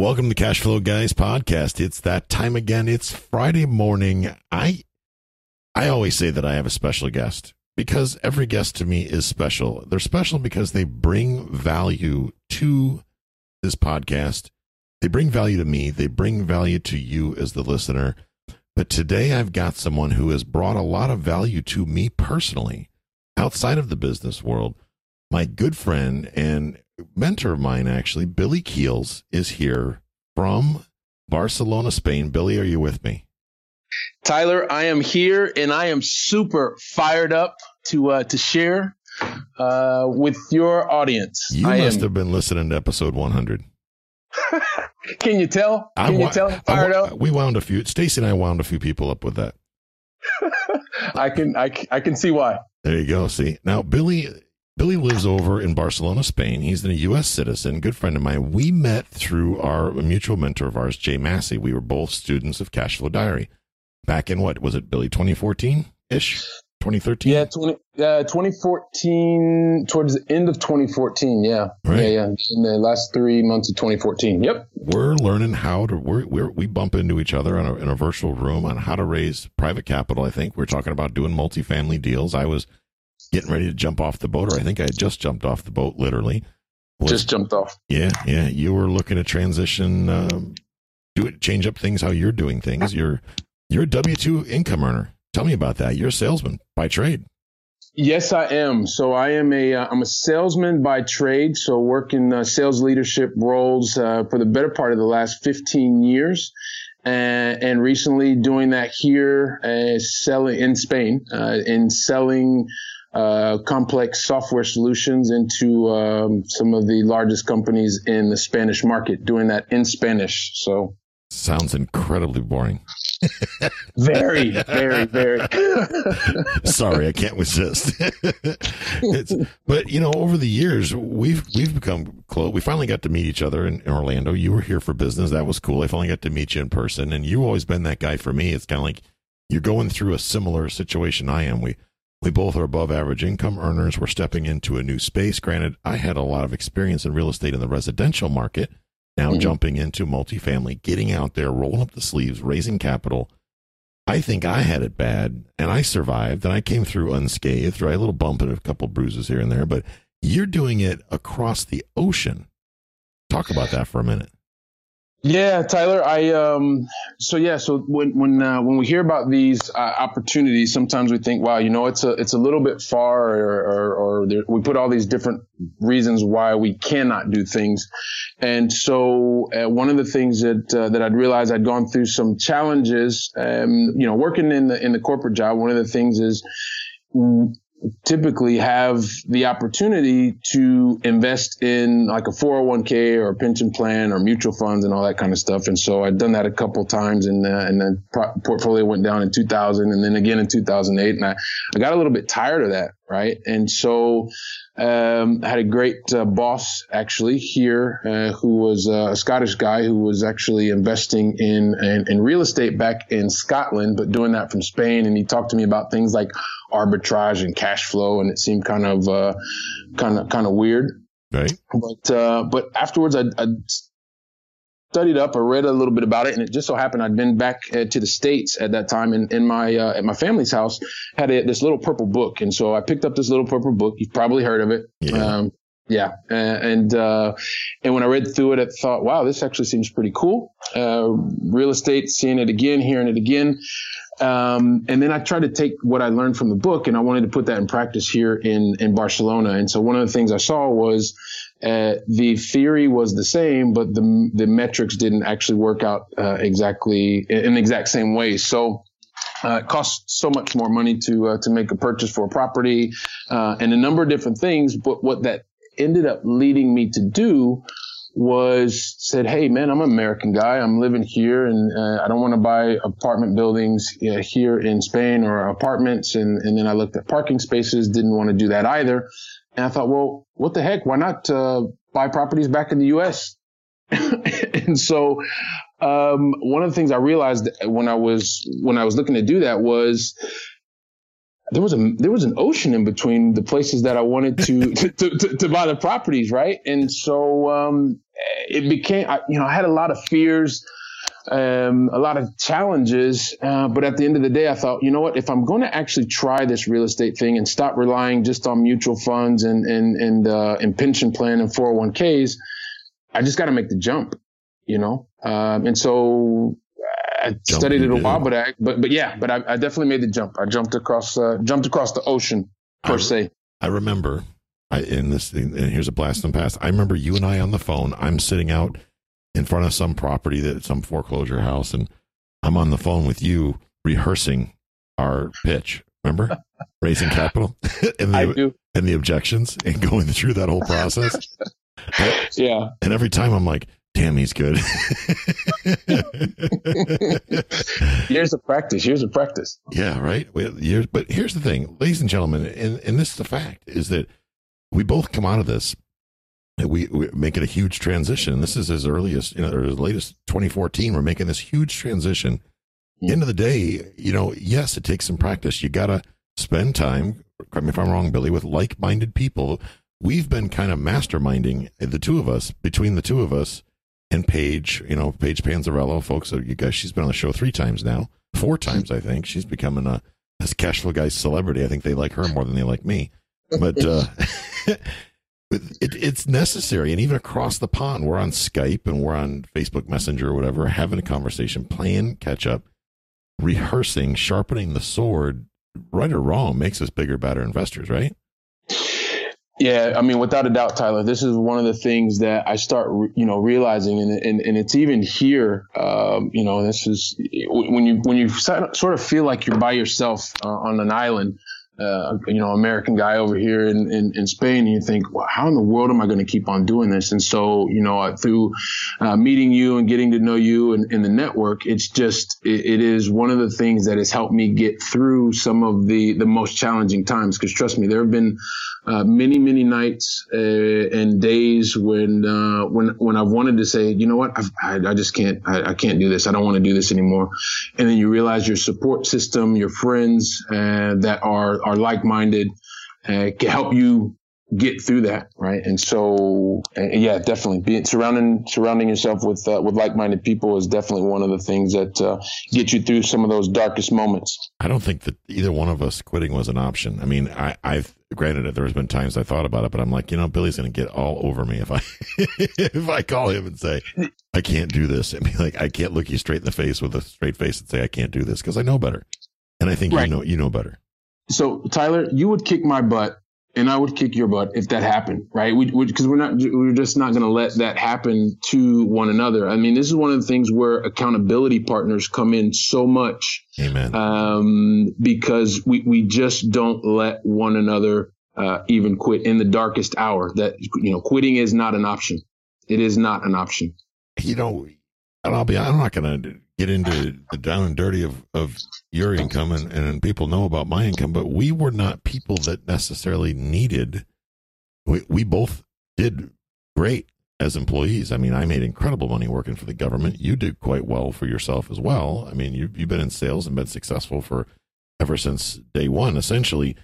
Welcome to Cash Flow Guys podcast. It's that time again. It's Friday morning. I I always say that I have a special guest because every guest to me is special. They're special because they bring value to this podcast. They bring value to me. They bring value to you as the listener. But today I've got someone who has brought a lot of value to me personally outside of the business world. My good friend and mentor of mine, actually, Billy Keels, is here from Barcelona, Spain. Billy, are you with me? Tyler, I am here and I am super fired up to uh, to share uh, with your audience. You I must am, have been listening to episode 100. Can you tell? Can wa- you tell? Fired I wa- up. We wound a few. Stacy and I wound a few people up with that. I can I can see why. There you go. See now, Billy. Billy lives over in Barcelona, Spain. He's a U.S. citizen, good friend of mine. We met through our mutual mentor of ours, Jay Massey. We were both students of Cashflow Diary back in what was it, Billy? 2014 ish, 2013. Yeah, 20, uh, 2014 towards the end of 2014. Yeah, Right. yeah, yeah. In the last three months of 2014. Yep. we're learning how to we're, we're we bump into each other in a, in a virtual room on how to raise private capital i think we're talking about doing multifamily deals i was getting ready to jump off the boat or i think i had just jumped off the boat literally Was- Just jumped off. yeah yeah you were looking to transition um, do it change up things how you're doing things you're you're a w2 income earner tell me about that you're a salesman by trade Yes, I am. So I am a uh, I'm a salesman by trade. So working uh, sales leadership roles uh, for the better part of the last 15 years, and, and recently doing that here, uh, selling in Spain, uh, in selling. Uh, complex software solutions into um, some of the largest companies in the Spanish market, doing that in Spanish. So sounds incredibly boring very, very, very. Sorry, I can't resist. it's, but you know, over the years, we've we've become close. We finally got to meet each other in, in Orlando. You were here for business. That was cool. I finally got to meet you in person, and you've always been that guy for me. It's kind of like you're going through a similar situation I am. We we both are above average income earners. We're stepping into a new space. Granted, I had a lot of experience in real estate in the residential market. Now Mhm. jumping into multifamily, getting out there, rolling up the sleeves, raising capital. I think I had it bad and I survived and I came through unscathed, right? A little bump and a couple bruises here and there, but you're doing it across the ocean. Talk about that for a minute. Yeah, Tyler. I um. So yeah. So when when uh, when we hear about these uh, opportunities, sometimes we think, wow, you know, it's a it's a little bit far, or or, or there, we put all these different reasons why we cannot do things. And so uh, one of the things that uh, that I'd realized I'd gone through some challenges. Um, you know, working in the in the corporate job, one of the things is typically have the opportunity to invest in like a 401k or a pension plan or mutual funds and all that kind of stuff. And so I'd done that a couple times and, uh, and then portfolio went down in 2000 and then again in 2008. And I, I got a little bit tired of that. Right. And so, um, I had a great uh, boss actually here, uh, who was uh, a Scottish guy who was actually investing in, in, in real estate back in Scotland, but doing that from Spain. And he talked to me about things like arbitrage and cash flow, and it seemed kind of uh, kind of kind of weird. Right? But uh, but afterwards, I, I studied up. I read a little bit about it, and it just so happened I'd been back uh, to the states at that time, in, in my uh, at my family's house had a, this little purple book, and so I picked up this little purple book. You've probably heard of it. Yeah. Um, Yeah, and uh, and when I read through it, I thought, wow, this actually seems pretty cool. Uh, real estate, seeing it again, hearing it again, um, and then I tried to take what I learned from the book, and I wanted to put that in practice here in in Barcelona. And so one of the things I saw was uh, the theory was the same, but the the metrics didn't actually work out uh, exactly in the exact same way. So. Uh, it costs so much more money to uh, to make a purchase for a property, uh, and a number of different things. But what that ended up leading me to do was said, Hey man, I'm an American guy. I'm living here and uh, I don't want to buy apartment buildings here in Spain or apartments. And, and then I looked at parking spaces, didn't want to do that either. And I thought, well, what the heck? Why not uh, buy properties back in the U.S.? and so, um, one of the things I realized when I was when I was looking to do that was there was a there was an ocean in between the places that I wanted to to, to, to, buy the properties, right? And so um, it became, I, you know, I had a lot of fears, um, a lot of challenges, uh, but at the end of the day, I thought, you know what? If I'm going to actually try this real estate thing and stop relying just on mutual funds and and and uh, and pension plan and 401ks, I just got to make the jump, you know. Um, and so I studied it a while, but I, but but yeah, but I, I definitely made the jump. I jumped across uh, jumped across the ocean per I, se. I remember. I in this and here's a blast from the past. I remember you and I on the phone. I'm sitting out in front of some property that some foreclosure house, and I'm on the phone with you rehearsing our pitch. Remember, raising capital and the, and the objections and going through that whole process. yeah. And every time I'm like, damn, he's good. years of practice. Years of practice. Yeah, right. Years, but here's the thing, ladies and gentlemen, and, and this is the fact, is that we both come out of this. We, we're making a huge transition. This is as early as, you know, or as late as 2014. We're making this huge transition. Mm. End of the day, you know, yes, it takes some practice. You got to spend time, correct me if I'm wrong, Billy, with like minded people. We've been kind of masterminding the two of us, between the two of us, and Paige, you know, Paige Panzarello, folks. You guys, she's been on the show three times now, four times, I think. She's becoming a as cash flow guy celebrity. I think they like her more than they like me. But uh, it, it's necessary, and even across the pond, we're on Skype and we're on Facebook Messenger or whatever, having a conversation, playing catch up, rehearsing, sharpening the sword. Right or wrong makes us bigger, better investors, right? Yeah, I mean, without a doubt, Tyler, this is one of the things that I start, you know, realizing, and and, and it's even here. Um, you know, this is when you when you sort of feel like you're by yourself uh, on an island uh, you know, American guy over here in, in, in, Spain, and you think, well, how in the world am I going to keep on doing this? And so, you know, through uh, meeting you and getting to know you and in the network, it's just, it, it is one of the things that has helped me get through some of the, the most challenging times. Cause trust me, there have been uh, many, many nights uh, and days when, uh, when, when I've wanted to say, you know what, I, I just can't, I, I, can't do this. I don't want to do this anymore. And then you realize your support system, your friends uh, that are, are like-minded uh, can help you get through that, right? And so, uh, yeah, definitely being surrounding surrounding yourself with uh, with like-minded people is definitely one of the things that uh, get you through some of those darkest moments. I don't think that either one of us quitting was an option. I mean, I, I've granted it. There has been times I thought about it, but I'm like, you know, Billy's going to get all over me if I if I call him and say I can't do this, and be like, I can't look you straight in the face with a straight face and say I can't do this because I know better, and I think right. you know you know better. So Tyler, you would kick my butt and I would kick your butt if that happened, right? We because we, are not we're just not going to let that happen to one another. I mean, this is one of the things where accountability partners come in so much. Amen. Um, because we we just don't let one another uh, even quit in the darkest hour. That you know, quitting is not an option. It is not an option. You know, and I'll be I'm not going to get into the down and dirty of, of your income and, and people know about my income, but we were not people that necessarily needed we, we both did great as employees. I mean, I made incredible money working for the government. You did quite well for yourself as well. I mean, you, you've been in sales and been successful for ever since day one, essentially.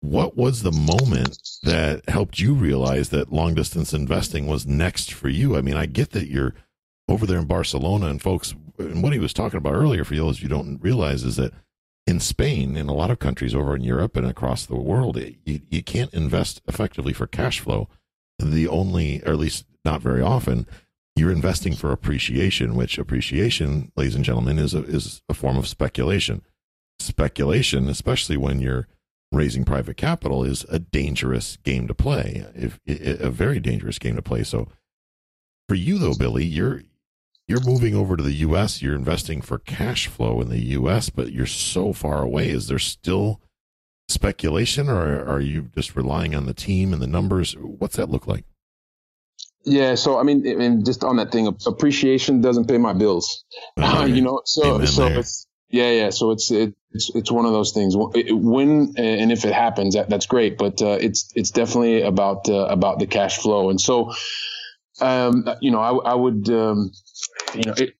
What was the moment that helped you realize that long distance investing was next for you? I mean, I get that you're over there in Barcelona, and folks, and what he was talking about earlier, for those you don't realize, is that in Spain, in a lot of countries over in Europe and across the world, you, you can't invest effectively for cash flow the only, or at least not very often, you're investing for appreciation, which appreciation, ladies and gentlemen, is a, is a form of speculation. Speculation, especially when you're raising private capital, is a dangerous game to play. If a very dangerous game to play. So, for you though, Billy, you're you're moving over to the U.S. You're investing for cash flow in the U.S., but you're so far away. Is there still speculation, or are you just relying on the team and the numbers? What's that look like? Yeah, so I mean, and just on that thing, appreciation doesn't pay my bills. Uh, you know, so Amen so there. it's yeah, yeah. So it's it, it's it's one of those things. When and if it happens, that, that's great. But uh, it's it's definitely about uh, about the cash flow. And so, um, you know, I, I would, um, you know, it,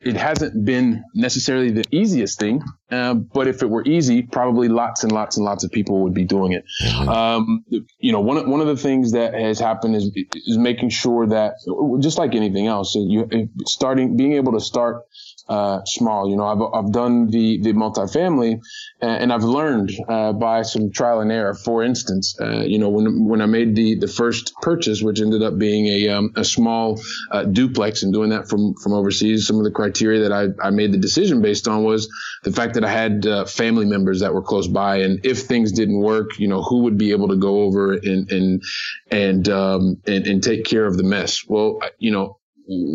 it hasn't been necessarily the easiest thing, uh, but if it were easy, probably lots and lots and lots of people would be doing it. Mm-hmm. Um, you know, one of, one of the things that has happened is is making sure that just like anything else, you starting being able to start uh, small. You know, I've, I've done the, the multifamily and I've learned, uh, by some trial and error. For instance, uh, you know, when, when I made the, the first purchase, which ended up being a, um, a small, uh, duplex and doing that from, from overseas, some of the criteria that I, I made the decision based on was the fact that I had, uh, family members that were close by. And if things didn't work, you know, who would be able to go over and, and, and, um, and, and take care of the mess? Well, you know,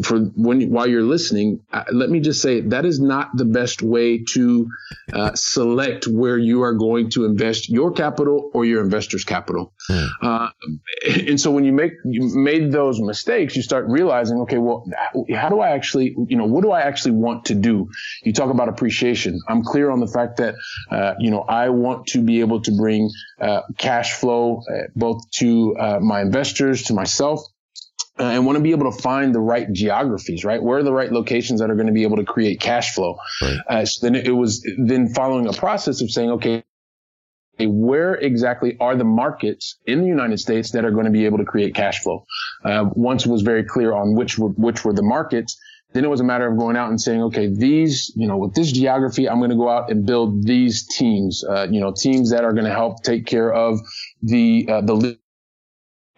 for when while you're listening, uh, let me just say that is not the best way to uh, select where you are going to invest your capital or your investors' capital. Mm. Uh, and so when you make you made those mistakes, you start realizing, okay, well, how do I actually, you know, what do I actually want to do? You talk about appreciation. I'm clear on the fact that, uh, you know, I want to be able to bring uh, cash flow uh, both to my investors, to myself uh, and want to be able to find the right geographies, right? Where are the right locations that are going to be able to create cash flow? Right. Uh, so then it was then following a process of saying, okay, where exactly are the markets in the United States that are going to be able to create cash flow? Uh, once it was very clear on which were, which were the markets, then it was a matter of going out and saying, okay, these, you know, with this geography, I'm going to go out and build these teams, uh, you know, teams that are going to help take care of the, uh, the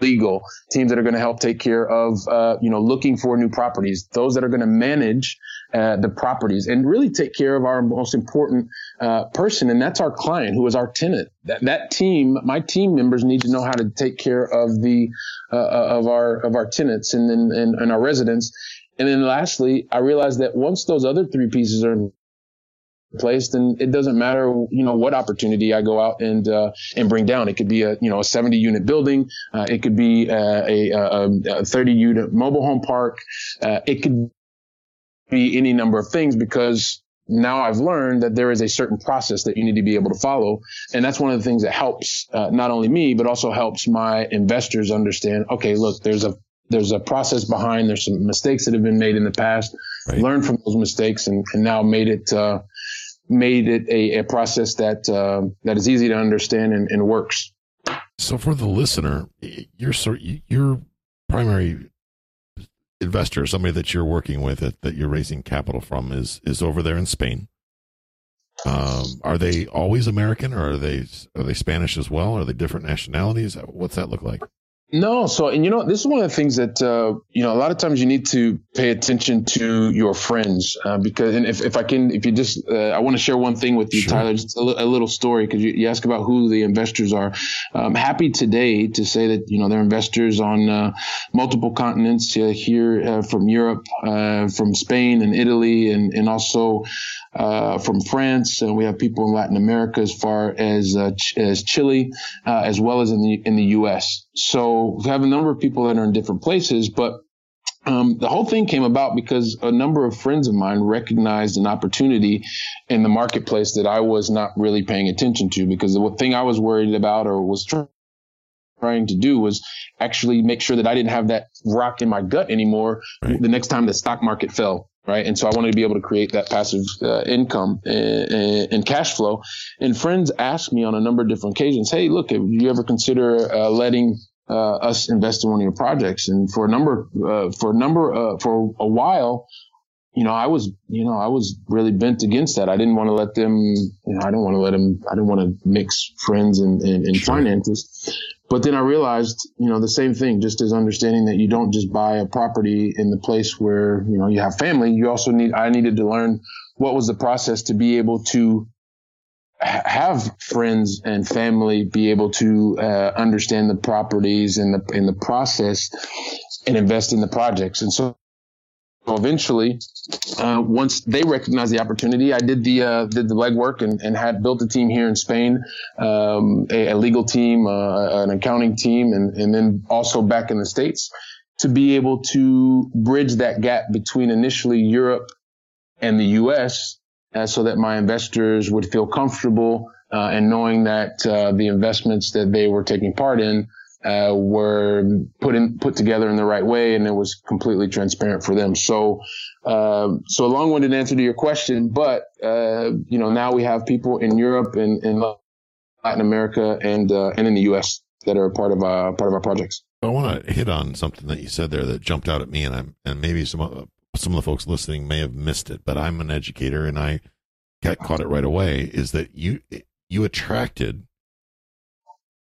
legal teams that are going to help take care of uh, you know looking for new properties those that are going to manage uh, the properties and really take care of our most important uh, person and that's our client who is our tenant. That, that team my team members need to know how to take care of the uh, uh, of our of our tenants and, and and our residents. And then lastly i realized that once those other three pieces are place, then it doesn't matter, you know, what opportunity I go out and uh, and bring down. It could be a you know a 70 unit building, uh, it could be uh, a, a, a 30 unit mobile home park, uh, it could be any number of things because now I've learned that there is a certain process that you need to be able to follow, and that's one of the things that helps uh, not only me but also helps my investors understand. Okay, look, there's a there's a process behind. There's some mistakes that have been made in the past. Right. Learn from those mistakes and, and now made it uh, made it a, a process that uh, that is easy to understand and, and, works. So for the listener, your your primary investor, somebody that you're working with that, that you're raising capital from, is is over there in Spain. Um, are they always American, or are they are they Spanish as well? Are they different nationalities? What's that look like? No, so and you know this is one of the things that uh, you know a lot of times you need to pay attention to your friends uh, because and if, if I can if you just uh, I want to share one thing with you sure. Tyler just a, l- a little story because you, you ask about who the investors are. I'm happy today to say that you know they're investors on uh, multiple continents uh, here uh, from Europe, from Spain and Italy, and and also Uh, from France. And we have people in Latin America as far as uh, Ch- as Chile, uh, as well as in the in the U.S. So we have a number of people that are in different places, but um, the whole thing came about because a number of friends of mine recognized an opportunity in the marketplace that I was not really paying attention to because the thing I was worried about or was trying to do was actually make sure that I didn't have that rock in my gut anymore right. the next time the stock market fell right? And so I wanted to be able to create that passive uh, income and, and, cash flow. And friends asked me on a number of different occasions, "Hey, look, have you ever consider uh, letting uh, us invest in one of your projects?" And for a number, uh, for a number, uh, for a while. You know, I was, you know, I was really bent against that. I didn't want to let them, you know, I don't want to let them, I didn't want to mix friends and, and, and finances. But then I realized, you know, the same thing, just as understanding that you don't just buy a property in the place where, you know, you have family. You also need, I needed to learn what was the process to be able to have friends and family be able to uh, understand the properties and the in the process and invest in the projects. And so eventually, uh, once they recognized the opportunity, I did the uh, did the legwork and, and had built a team here in Spain, um, a, a, legal team, uh, an accounting team, and and then also back in the states to be able to bridge that gap between initially Europe and the U.S. Uh, so that my investors would feel comfortable uh, and knowing that uh, the investments that they were taking part in uh, were put in put together in the right way, and it was completely transparent for them. So, uh, so a long-winded answer to your question, but uh, you know now we have people in Europe and in Latin America and uh, and in the U.S. that are part of our part of our projects. I want to hit on something that you said there that jumped out at me, and I'm and maybe some of, some of the folks listening may have missed it, but I'm an educator and I got caught it right away. Is that you you attracted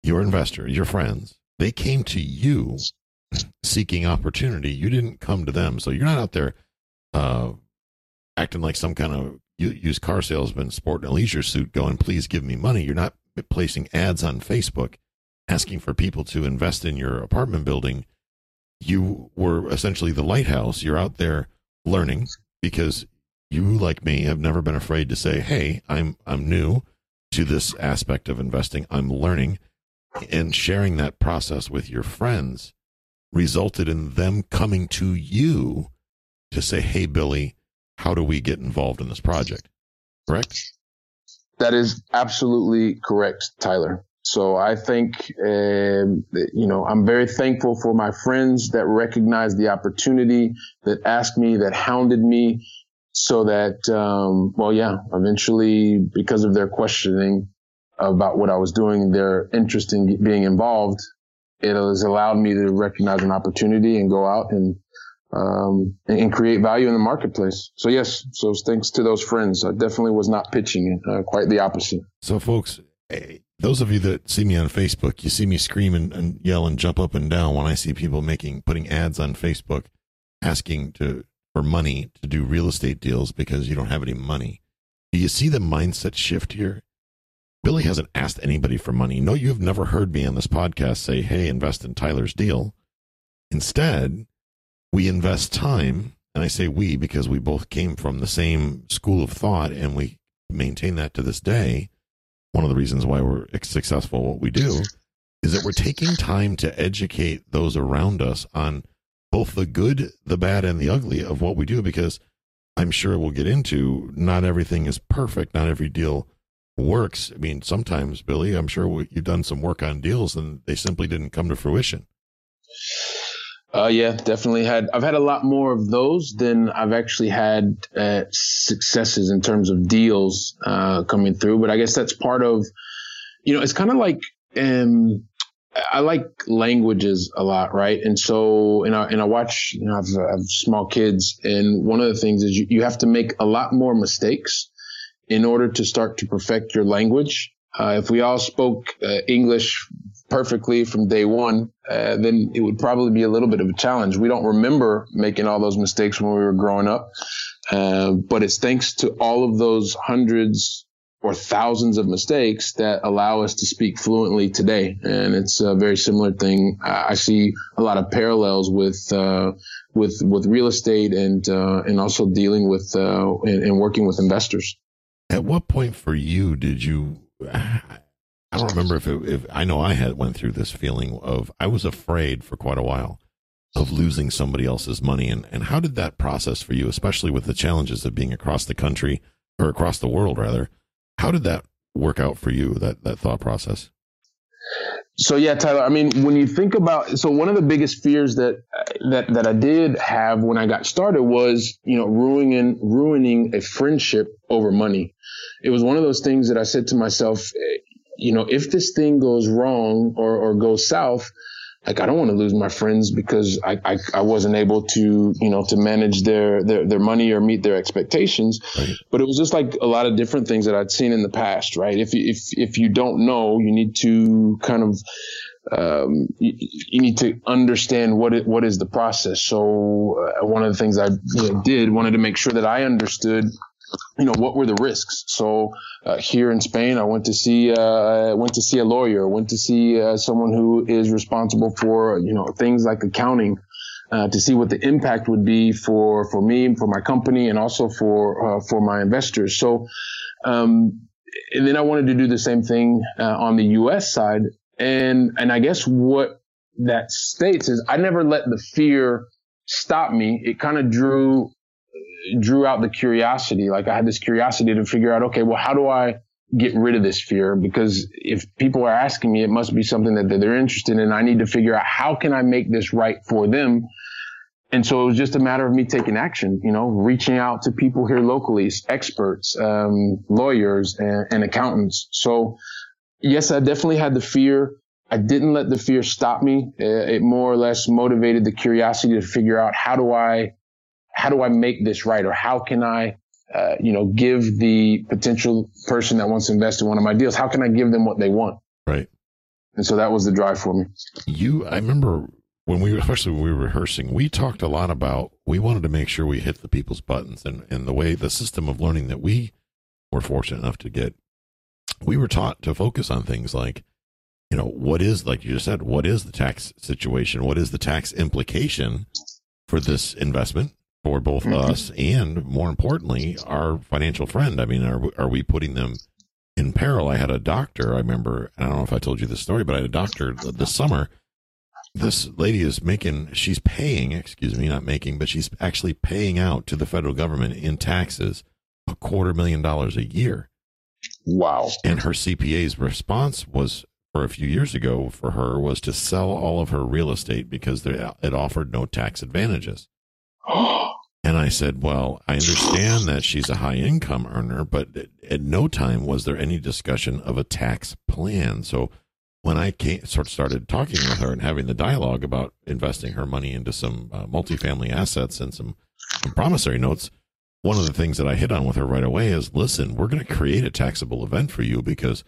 your investors, your friends, they came to you seeking opportunity. You didn't come to them. So you're not out there uh, acting like some kind of used car salesman sporting a leisure suit going, please give me money. You're not placing ads on Facebook asking for people to invest in your apartment building. You were essentially the lighthouse. You're out there learning because you, like me, have never been afraid to say, Hey, I'm, I'm new to this aspect of investing. I'm learning and sharing that process with your friends resulted in them coming to you to say, Hey, Billy, how do we get involved in this project? Correct? That is absolutely correct, Tyler. So I think, uh, you know, I'm very thankful for my friends that recognized the opportunity, that asked me, that hounded me, so that, um, well, yeah, eventually, because of their questioning, about what I was doing, their interest in being involved, it has allowed me to recognize an opportunity and go out and um, and create value in the marketplace. So yes, so thanks to those friends, I definitely was not pitching it. Uh, quite the opposite. So folks, those of you that see me on Facebook, you see me scream and, and yell and jump up and down when I see people making putting ads on Facebook, asking to for money to do real estate deals because you don't have any money. Do you see the mindset shift here? Billy hasn't asked anybody for money. No, you've never heard me on this podcast say, hey, invest in Tyler's deal. Instead, we invest time. And I say we because we both came from the same school of thought and we maintain that to this day. One of the reasons why we're successful what we do is that we're taking time to educate those around us on both the good, the bad, and the ugly of what we do because I'm sure we'll get into not everything is perfect. Not every deal works. I mean, sometimes, Billy, I'm sure you've done some work on deals and they simply didn't come to fruition. Uh, yeah, definitely had. I've had a lot more of those than I've actually had uh, successes in terms of deals uh, coming through. But I guess that's part of, you know, it's kind of like um, I like languages a lot, right? And so, and I and I watch, you know, I've, I have small kids, and one of the things is you, you have to make a lot more mistakes in order to start to perfect your language. Uh, if we all spoke uh, English perfectly from day one, uh, then it would probably be a little bit of a challenge. We don't remember making all those mistakes when we were growing up, uh, but it's thanks to all of those hundreds or thousands of mistakes that allow us to speak fluently today. And it's a very similar thing. I see a lot of parallels with uh, with with real estate and uh, and also dealing with and, and working with investors. At what point for you did you? I don't remember if it, if I know I had went through this feeling of I was afraid for quite a while of losing somebody else's money, and and how did that process for you, especially with the challenges of being across the country or across the world rather? How did that work out for you? That that thought process. So yeah, Tyler. I mean, when you think about so one of the biggest fears that that that I did have when I got started was you know ruining ruining a friendship over money. It was one of those things that I said to myself, eh, you know, if this thing goes wrong or or goes south, like I don't want to lose my friends because I, I, I, wasn't able to, you know, to manage their, their, their money or meet their expectations. Right. But it was just like a lot of different things that I'd seen in the past, right? If, if, if you don't know, you need to kind of, um, you, you, need to understand what it, what is the process. So uh, one of the things I you know, did wanted to make sure that I understood, you know, what were the risks. So uh, here in Spain, I went to see uh, went to see a lawyer, went to see uh, someone who is responsible for you know things like accounting. Uh, to see what the impact would be for for me, for my company, and also for uh, for my investors. So, um, and then I wanted to do the same thing on the U.S. side and, and I guess what that states is I never let the fear stop me. It kind of drew, drew out the curiosity. Like I had this curiosity to figure out, okay, well, how do I get rid of this fear? Because if people are asking me, it must be something that they're interested in. I need to figure out how can I make this right for them? And so it was just a matter of me taking action, you know, reaching out to people here locally, experts, um, lawyers and, and accountants. So yes, I definitely had the fear. I didn't let the fear stop me. It more or less motivated the curiosity to figure out how do I, how do I make this right? Or how can I, uh, you know, give the potential person that wants to invest in one of my deals, how can I give them what they want? Right. And so that was the drive for me. You, I remember when we, especially when we were rehearsing, we talked a lot about, we wanted to make sure we hit the people's buttons and, and the way the system of learning that we were fortunate enough to get we were taught to focus on things like, you know, what is, like you just said, what is the tax situation? What is the tax implication for this investment for both mm-hmm. us and, more importantly, our financial friend? I mean, are, are we putting them in peril? I had a doctor, I remember, I don't know if I told you this story, but I had a doctor this summer. This lady is making, she's paying, excuse me, not making, but she's actually paying out to the federal government in taxes a quarter million dollars a year Wow. And her CPA's response was for a few years ago for her was to sell all of her real estate because it offered no tax advantages. and I said, well, I understand that she's a high income earner, but at no time was there any discussion of a tax plan. So when I came, sort of started talking with her and having the dialogue about investing her money into some uh, multifamily assets and some, some promissory notes, one of the things that I hit on with her right away is listen, we're going to create a taxable event for you because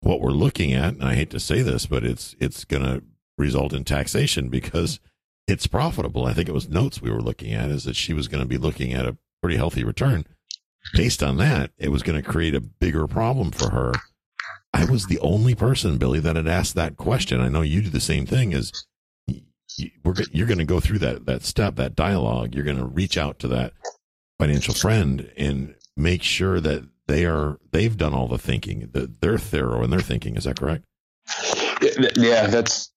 what we're looking at, and I hate to say this, but it's it's going to result in taxation because it's profitable. I think it was notes we were looking at is that she was going to be looking at a pretty healthy return. Based on that, it was going to create a bigger problem for her. I was the only person, Billy, that had asked that question. I know you do the same thing. Is you're going to go through that that step, that dialogue. You're going to reach out to that financial friend and make sure that they are they've done all the thinking that they're thorough in their thinking is that correct yeah that's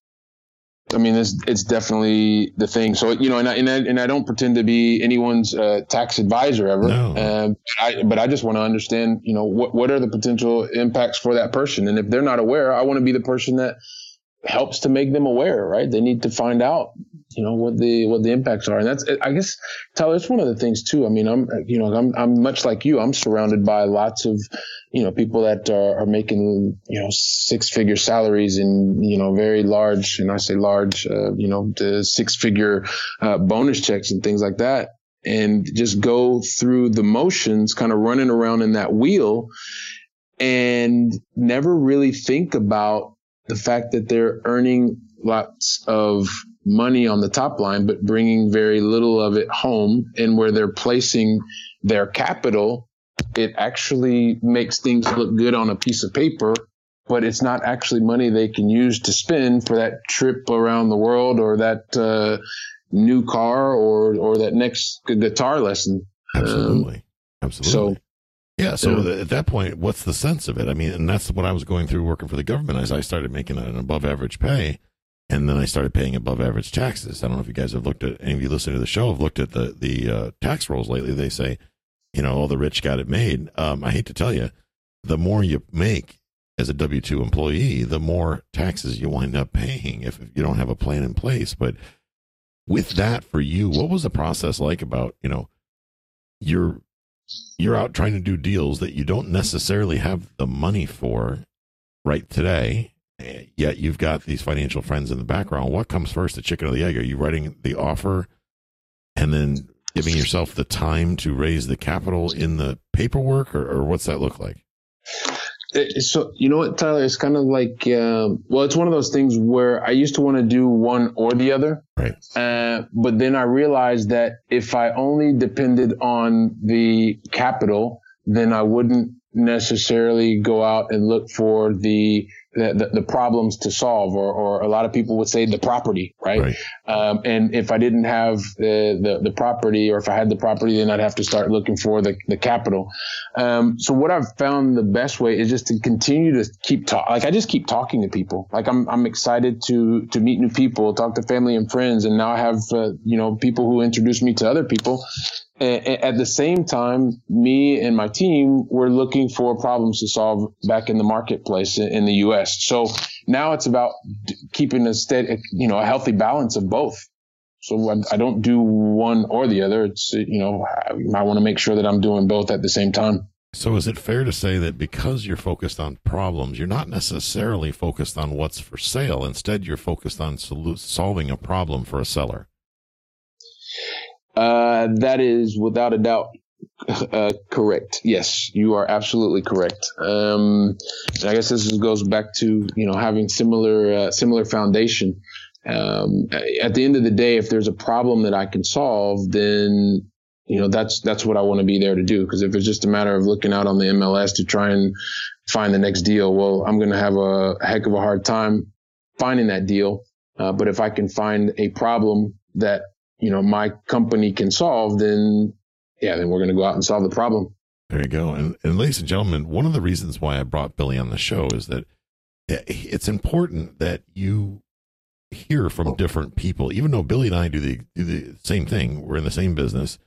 i mean it's, it's definitely the thing. So you know and I, and I, and I don't pretend to be anyone's uh, tax advisor ever. No. Um, I, but i just want to understand you know what, what are the potential impacts for that person? And if they're not aware i want to be the person that helps to make them aware, right? They need to find out, you know, what the what the impacts are, and that's I guess Tyler. It's one of the things too. I mean, I'm you know I'm I'm much like you. I'm surrounded by lots of you know people that are, are making you know six figure salaries and you know very large, and I say large, uh, you know, the six figure uh, bonus checks and things like that. And just go through the motions, kind of running around in that wheel and never really think about the fact that they're earning lots of money on the top line, but bringing very little of it home and where they're placing their capital, it actually makes things look good on a piece of paper, but it's not actually money they can use to spend for that trip around the world or that uh, new car or or that next guitar lesson. Absolutely. Um, Absolutely. So yeah. So yeah. at that point, what's the sense of it? I mean, and that's what I was going through working for the government as I started making an above average pay. And then I started paying above average taxes. I don't know if you guys have looked at any of you listening to the show have looked at the the uh, tax rolls lately. They say, you know, all the rich got it made. Um, I hate to tell you, the more you make as a W two employee, the more taxes you wind up paying if you don't have a plan in place. But with that, for you, what was the process like about you know your you're out trying to do deals that you don't necessarily have the money for right today eh, yet you've got these financial friends in the background. What comes first the chicken or the egg? Are you writing the offer and then giving yourself the time to raise the capital in the paperwork or, or what's that look like so you know what, Tyler? It's kind of like, uh, well, it's one of those things where I used to want to do one or the other, Right. uh, but then I realized that if I only depended on the capital, then I wouldn't necessarily go out and look for the the, the, problems to solve, or, or a lot of people would say the property, right? Right. Um, and if I didn't have the, the, the property, or if I had the property, then I'd have to start looking for the, the capital. Um, so what I've found the best way is just to continue to keep talk. Like I just keep talking to people. Like I'm I'm excited to to meet new people, talk to family and friends, and now I have uh, you know people who introduce me to other people. At the same time, me and my team were looking for problems to solve back in the marketplace in the U.S. So now it's about keeping a steady, you know, a healthy balance of both. So I, don't do one or the other. It's you know, I, I want to make sure that I'm doing both at the same time. So is it fair to say that because you're focused on problems, you're not necessarily focused on what's for sale. Instead, you're focused on solu- solving a problem for a seller. Uh, that is without a doubt uh, correct. Yes, you are absolutely correct. Um, and I guess this goes back to you know having similar uh, similar foundation. Um, at the end of the day, if there's a problem that I can solve, then you know that's that's what I want to be there to do. Because if it's just a matter of looking out on the MLS to try and find the next deal, well, I'm going to have a heck of a hard time finding that deal. Uh, but if I can find a problem that you know my company can solve, then yeah, then we're going to go out and solve the problem. There you go. And, and ladies and gentlemen, one of the reasons why I brought Billy on the show is that it's important that you hear from different people. Even though Billy and I do the do the same thing, we're in the same business.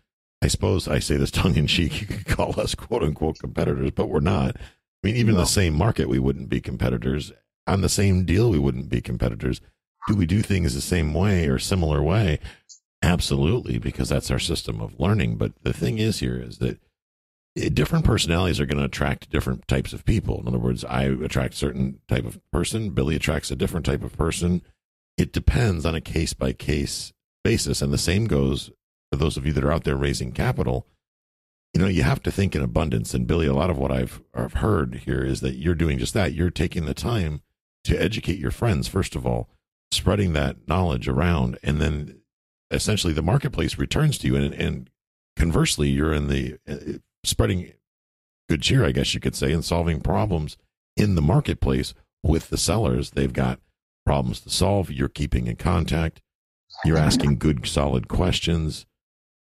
I suppose I say this tongue in cheek. You could call us quote unquote competitors, but we're not. I mean, even in No. the same market, we wouldn't be competitors. On the same deal, we wouldn't be competitors. Do we do things the same way or similar way? Absolutely, because that's our system of learning. But the thing is here is that eh, different personalities are going to attract different types of people. In other words, I attract certain type of person. Billy attracts a different type of person. It depends on a case by case basis. And the same goes for those of you that are out there raising capital. You know, you have to think in abundance. And Billy, a lot of what I've, I've heard here is that you're doing just that. You're taking the time to educate your friends, first of all, spreading that knowledge around. And then essentially the marketplace returns to you. And, and conversely, you're in the uh, spreading good cheer, I guess you could say, and solving problems in the marketplace with the sellers. They've got problems to solve. You're keeping in contact. You're asking good, solid questions.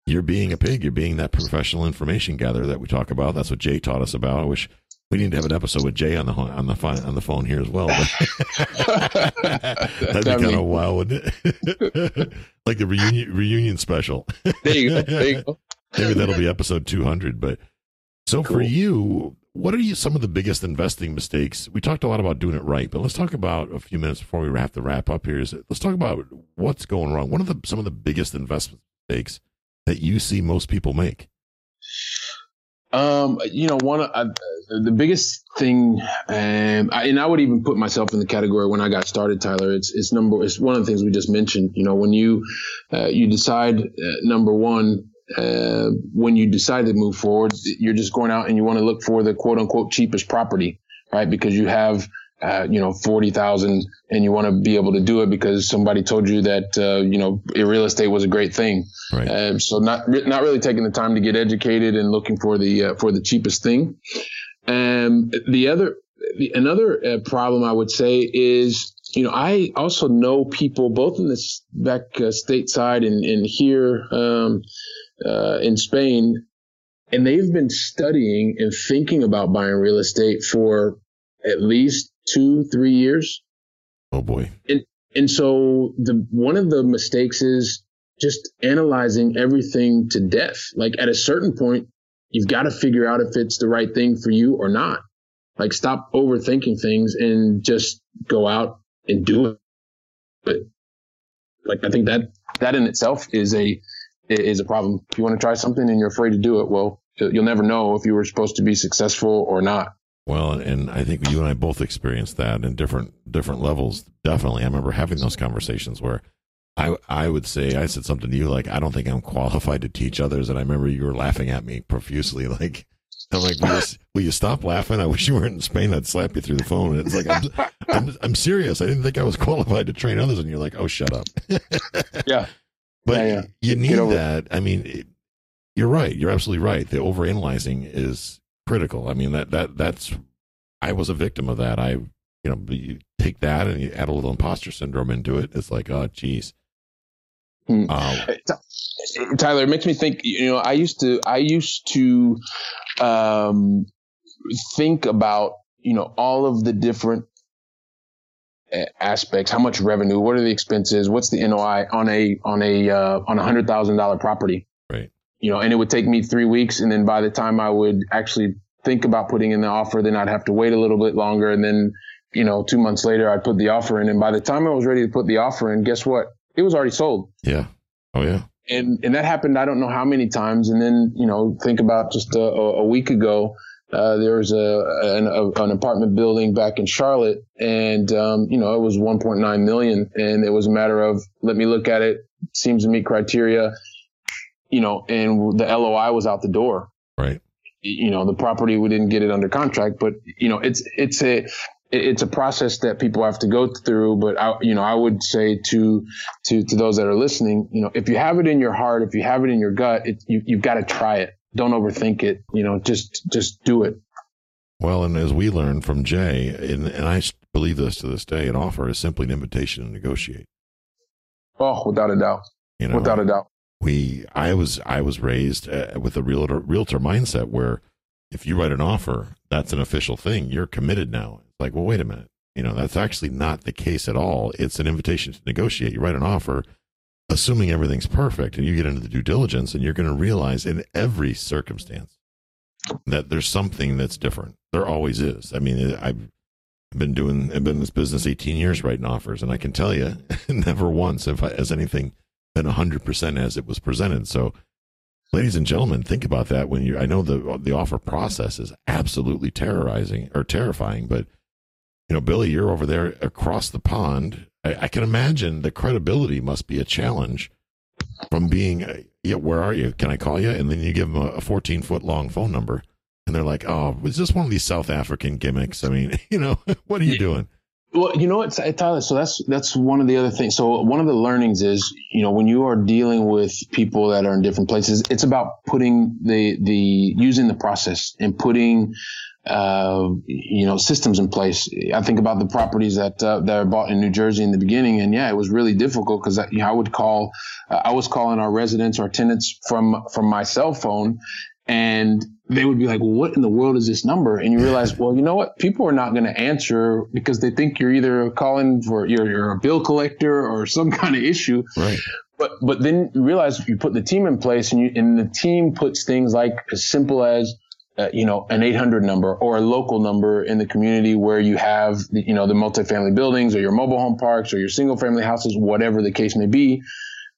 You're being a pig. You're being that professional information gatherer that we talk about. That's what Jay taught us about. I wish we need to have an episode with Jay on the on the phone on the phone here as well. That'd be kind of wild, wouldn't it? like the reunion reunion special. There you go. There you go. Maybe that'll be episode 200. But so for you, what are you some of the biggest investing mistakes? We talked a lot about doing it right, but let's talk about a few minutes before we have to wrap up here. Is let's talk about what's going wrong. One of the some of the biggest investment mistakes that you see most people make. Um, you know, one uh, the biggest thing, um, I, and I would even put myself in the category when I got started, Tyler. It's it's number it's one of the things we just mentioned. You know, when you uh, you decide uh, number one. Uh, when you decide to move forward, you're just going out and you want to look for the quote unquote cheapest property, right? Because you have, uh, you know, 40,000 and you want to be able to do it because somebody told you that, uh, you know, real estate was a great thing. Right. Um, so not not really taking the time to get educated and looking for the uh, for the cheapest thing. Um, the other the, another uh, problem I would say is you know I also know people both in this back uh, stateside and and here um, uh, in Spain, and they've been studying and thinking about buying real estate for at least two three years. Oh boy. And and so the one of the mistakes is just analyzing everything to death. Like at a certain point, you've got to figure out if it's the right thing for you or not. Like stop overthinking things and just go out and do it. But like I think that that in itself is a is a problem. If you want to try something and you're afraid to do it, well, you'll never know if you were supposed to be successful or not. Well, and I think you and I both experienced that in different different levels. Definitely, I remember having those conversations where I I would say I said something to you like I don't think I'm qualified to teach others, and I remember you were laughing at me profusely, like I'm like, will you, will you, stop laughing? I wish you weren't in Spain. I'd slap you through the phone. And it's like, I'm, I'm, I'm, serious. I didn't think I was qualified to train others. And you're like, oh, shut up. yeah. But Yeah, yeah. you need that. I mean, it, you're right. You're absolutely right. The overanalyzing is critical. I mean, that, that, that's, I was a victim of that. I, you know, you take that and you add a little imposter syndrome into it. It's like, oh, geez. Hmm. Uh, Tyler, it makes me think. You know, I used to, I used to um, think about, you know, all of the different aspects. How much revenue? What are the expenses? What's the NOI on a on a uh, on a hundred thousand dollar property? You know, and it would take me three weeks, and then by the time I would actually think about putting in the offer, then I'd have to wait a little bit longer, and then you know, two months later, I'd put the offer in, and by the time I was ready to put the offer in, guess what? It was already sold yeah. Oh, yeah. and and that happened I don't know how many times. And then you know think about just a, a week ago, uh, there was a an, a an, apartment building back in Charlotte, and um, you know it was 1.9 million, and it was a matter of let me look at it, seems to meet criteria, you know, and the LOI was out the door. Right. You know the property we didn't get it under contract, but you know it's it's a it's a process that people have to go through. But I, you know, I would say to to to those that are listening, you know, if you have it in your heart, if you have it in your gut, it, you you've got to try it. Don't overthink it. You know, just just do it. Well, and as we learned from Jay, and, and I believe this to this day, an offer is simply an invitation to negotiate. Oh, without a doubt. You know, without a doubt. We I was I was raised uh, with a realtor realtor mindset where if you write an offer, that's an official thing. You're committed now. It's like, well, wait a minute. You know, that's actually not the case at all. It's an invitation to negotiate. You write an offer, assuming everything's perfect, and you get into the due diligence, and you're going to realize in every circumstance that there's something that's different. There always is. I mean, I've been doing, I've been in this business 18 years writing offers, and I can tell you, never once have I, has anything been 100% as it was presented. So, ladies and gentlemen, think about that when you. I know the the offer process is absolutely terrorizing or terrifying, but you know, Billy, you're over there across the pond. I, I can imagine the credibility must be a challenge from being, uh, yeah, where are you? Can I call you? And then you give them a 14 foot long phone number, and they're like, oh, is this one of these South African gimmicks? I mean, you know, what are you doing? Well, you know what, Tyler. So that's that's one of the other things. So one of the learnings is, you know, when you are dealing with people that are in different places, it's about putting the the using the process and putting, uh, you know, systems in place. I think about the properties that uh, that are bought in New Jersey in the beginning, and yeah, it was really difficult because I, you know, I would call, uh, I was calling our residents, our tenants from from my cell phone, and they would be like, well, what in the world is this number? And you realize, well, you know what? People are not going to answer because they think you're either calling for you're, you're a bill collector or some kind of issue. Right. But but then you realize you put the team in place and you and the team puts things like as simple as uh, you know an 800 number or a local number in the community where you have the, you know the multifamily buildings or your mobile home parks or your single family houses, whatever the case may be.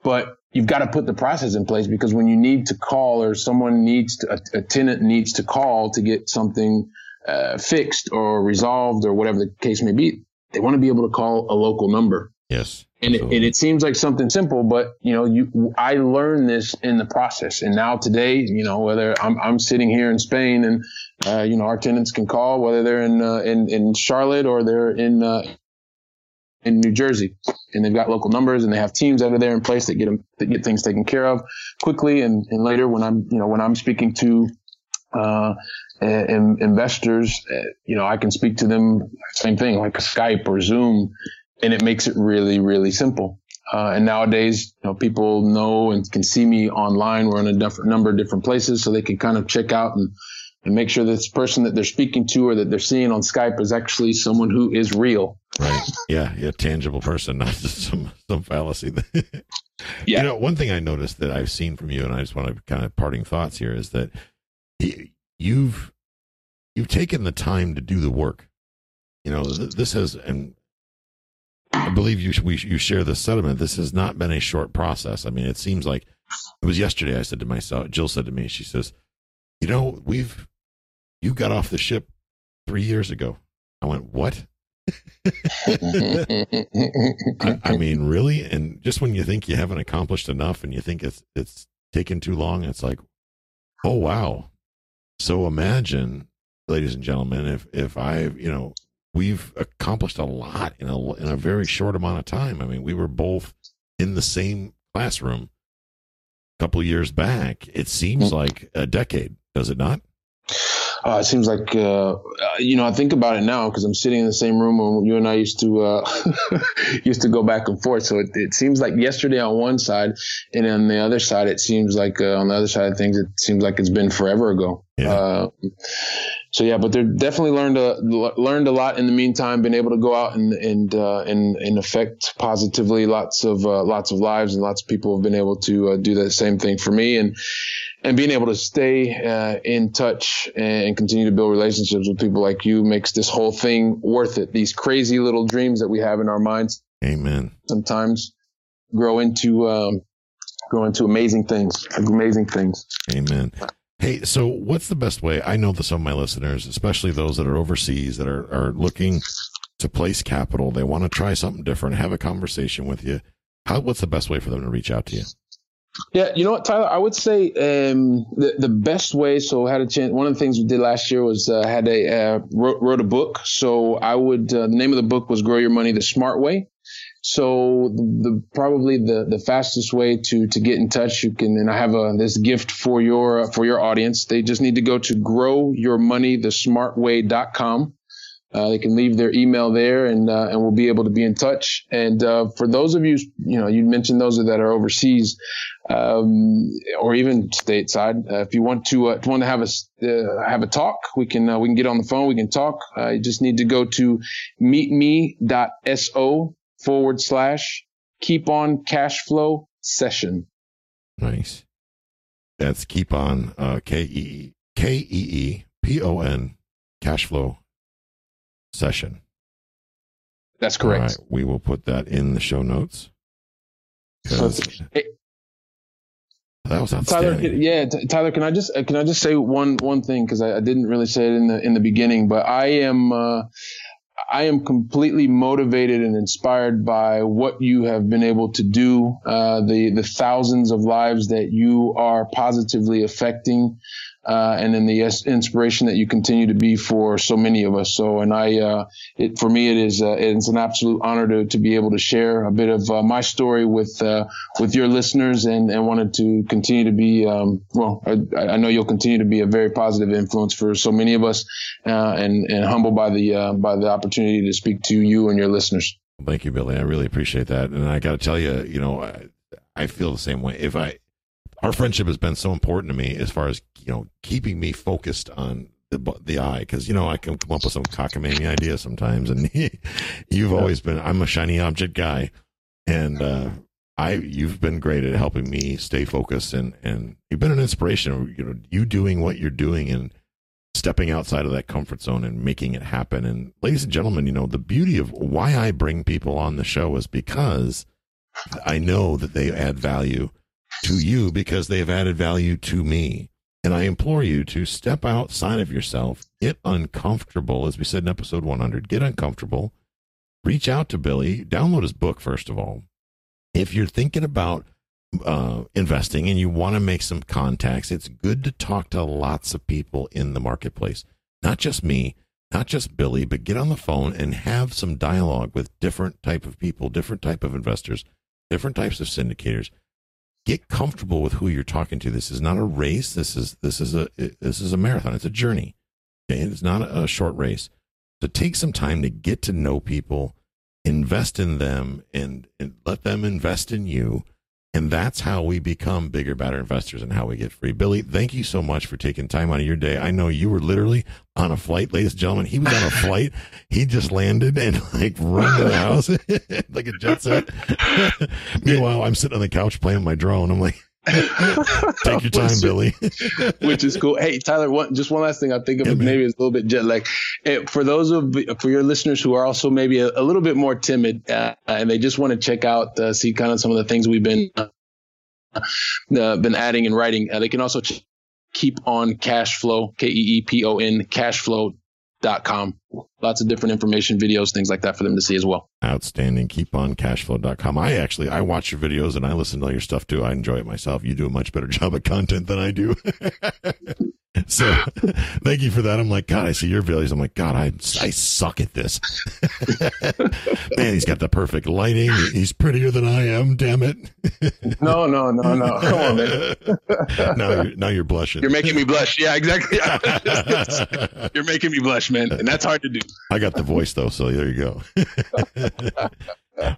But you've got to put the process in place because when you need to call or someone needs to, a, a tenant needs to call to get something uh, fixed or resolved or whatever the case may be, they want to be able to call a local number. Yes. And it, and it seems like something simple, but you know, you I learned this in the process, and now today, you know, whether I'm I'm sitting here in Spain, and uh, you know, our tenants can call whether they're in uh, in in Charlotte or they're in uh, in New Jersey, and they've got local numbers, and they have teams that are there in place that get them that get things taken care of quickly, and and later when I'm you know when I'm speaking to uh, in, investors, uh, you know, I can speak to them same thing like Skype or Zoom and it makes it really, really simple. Uh, and nowadays, you know, people know and can see me online. We're in a different number of different places, so they can kind of check out and, and make sure this person that they're speaking to or that they're seeing on Skype is actually someone who is real. Right. Yeah. Yeah. Tangible person, not just some some fallacy. Yeah. You know, one thing I noticed that I've seen from you, and I just want to kind of parting thoughts here, is that you've you've taken the time to do the work. You know, this has and I believe you we, you share the sentiment. This has not been a short process. I mean, it seems like it was yesterday. I said to myself, Jill said to me, she says, "You know, we've you got off the ship three years ago." I went, "What?" I, I, mean, really? And just when you think you haven't accomplished enough, and you think it's it's taken too long, it's like, oh wow. So imagine, ladies and gentlemen, if if I, you know, we've accomplished a lot in a in a very short amount of time. I mean, we were both in the same classroom a couple years back. It seems mm-hmm. like a decade, does it not? Uh, it seems like uh, you know I think about it now because I'm sitting in the same room when you and I used to uh, used to go back and forth. So it, it, seems like yesterday on one side, and on the other side, it seems like uh, on the other side of things, it seems like it's been forever ago. Yeah. Uh, so yeah, but they're definitely learned a learned a lot in the meantime. Been able to go out and and uh, and, and affect positively lots of lots of lives, and lots of people have been able to do the same thing for me. And and being able to stay uh, in touch and continue to build relationships with people like you makes this whole thing worth it. These crazy little dreams that we have in our minds, amen. Sometimes grow into um, grow into amazing things, amazing things. Amen. Hey, so what's the best way? I know that some of my listeners, especially those that are overseas, that are are looking to place capital, they want to try something different, have a conversation with you. How? What's the best way for them to reach out to you? Yeah, you know what, Tyler? I would say um, the the best way. So, I had a chance. One of the things we did last year was uh, had a uh, wrote, wrote, a book. So, I would uh, the name of the book was "Grow Your Money the Smart Way." So, the, probably the the fastest way to to get in touch, you can. And I have a this gift for your for your audience. They just need to go to growyourmoneythesmartway.com. Uh, they can leave their email there and uh, and we'll be able to be in touch. And uh, for those of you, you know, you mentioned those that are overseas um, or even stateside. Uh, if you want to uh, want to have a uh, have a talk, we can we can get on the phone. We can talk. you just need to go to meetme.so forward slash keep on cash flow session. Nice. That's keep on K E K E E P O N cash flow session. That's correct. we will put that in the show notes. Hey, that was Tyler, yeah, Tyler, can I just can I just say one one thing because I, I, didn't really say it in the in the beginning, but I am uh, I am completely motivated and inspired by what you have been able to do, uh, the the thousands of lives that you are positively affecting uh, and then the inspiration that you continue to be for so many of us. So, and I, uh, it for me, it is uh, it's an absolute honor to to be able to share a bit of uh, my story with uh, with your listeners, and and wanted to continue to be um, well. I, I, know you'll continue to be a very positive influence for so many of us, uh, and and humbled by the by the opportunity to speak to you and your listeners. Thank you, Billy. I really appreciate that, and I got to tell you, you know, I, I feel the same way. If I our friendship has been so important to me as far as you know keeping me focused on the the eye because you know I can come up with some cockamamie ideas sometimes, and you've always been I'm a shiny object guy, and uh, I you've been great at helping me stay focused and and you've been an inspiration. You know, you doing what you're doing and stepping outside of that comfort zone and making it happen. And ladies and gentlemen, you know the beauty of why I bring people on the show is because I know that they add value to you because they have added value to me. And I implore you to step outside of yourself, get uncomfortable, as we said in episode 100, get uncomfortable, reach out to Billy, download his book, first of all. If you're thinking about uh, investing and you want to make some contacts, it's good to talk to lots of people in the marketplace, not just me, not just Billy, but get on the phone and have some dialogue with different type of people, different type of investors, different types of syndicators get comfortable with who you're talking to. This is not a race. This is this is a this is a marathon. It's a journey. Okay? It's not a short race. So take some time to get to know people, invest in them, and, and let them invest in you. And that's how we become bigger, better investors and how we get free. Billy, thank you so much for taking time out of your day. I know you were literally on a flight, ladies and gentlemen. He was on a flight. He just landed and like run to the house like a jet set. Meanwhile, I'm sitting on the couch playing my drone. I'm like, Take your time, Billy. which is cool. Hey, Tyler, one, just one last thing I think of yeah, maybe it's a little bit jet lag. For those of for your listeners who are also maybe a, a little bit more timid uh, and they just want to check out, uh, see kind of some of the things we've been uh, been adding and writing, uh, they can also ch- keep on cash flow, K E E P O N, cash flow dot com. Lots of different information, videos, things like that for them to see as well. Outstanding. Keep on cashflow.com. I actually, I watch your videos and I listen to all your stuff too. I enjoy it myself. You do a much better job of content than I do. so thank you for that. I'm like, God, I see your videos. I'm like, God, I, I suck at this. Man, he's got the perfect lighting. He's prettier than I am. Damn it. no, no, no, no. Come on, man. now, you're, now you're blushing. You're making me blush. Yeah, exactly. you're making me blush, man. And that's hard to do. I got the voice though. So there you go.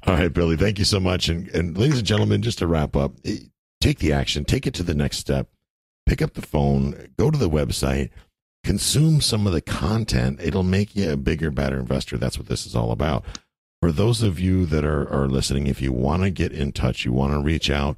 All right, Billy, thank you so much. And, and ladies and gentlemen, just to wrap up, eh, take the action, take it to the next step, pick up the phone, go to the website, consume some of the content. It'll make you a bigger, better investor. That's what this is all about. For those of you that are, are listening, if you want to get in touch, you want to reach out,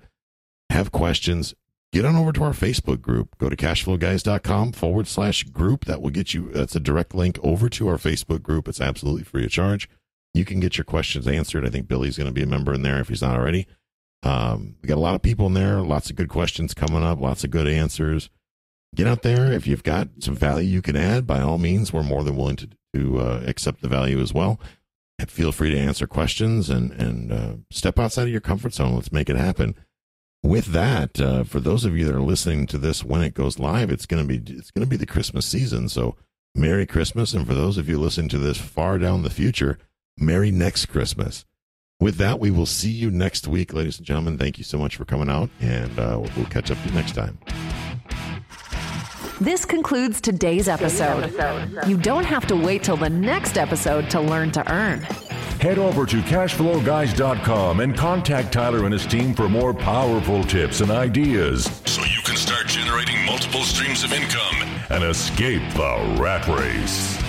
have questions, get on over to our Facebook group. Go to cashflowguys.com forward slash group. That will get you, that's a direct link over to our Facebook group. It's absolutely free of charge. You can get your questions answered. I think Billy's going to be a member in there if he's not already. Um, we got a lot of people in there, lots of good questions coming up, lots of good answers. Get out there. If you've got some value you can add, by all means, we're more than willing to, to uh, accept the value as well. And feel free to answer questions and, and uh, step outside of your comfort zone. Let's make it happen. With that, uh, for those of you that are listening to this when it goes live, it's to be it's to be the Christmas season. So, Merry Christmas! And for those of you listening to this far down the future, Merry next Christmas. With that, we will see you next week, ladies and gentlemen. Thank you so much for coming out, and uh, we'll catch up next time. This concludes today's episode. You don't have to wait till the next episode to learn to earn. Head over to cashflowguys.com and contact Tyler and his team for more powerful tips and ideas so you can start generating multiple streams of income and escape the rat race.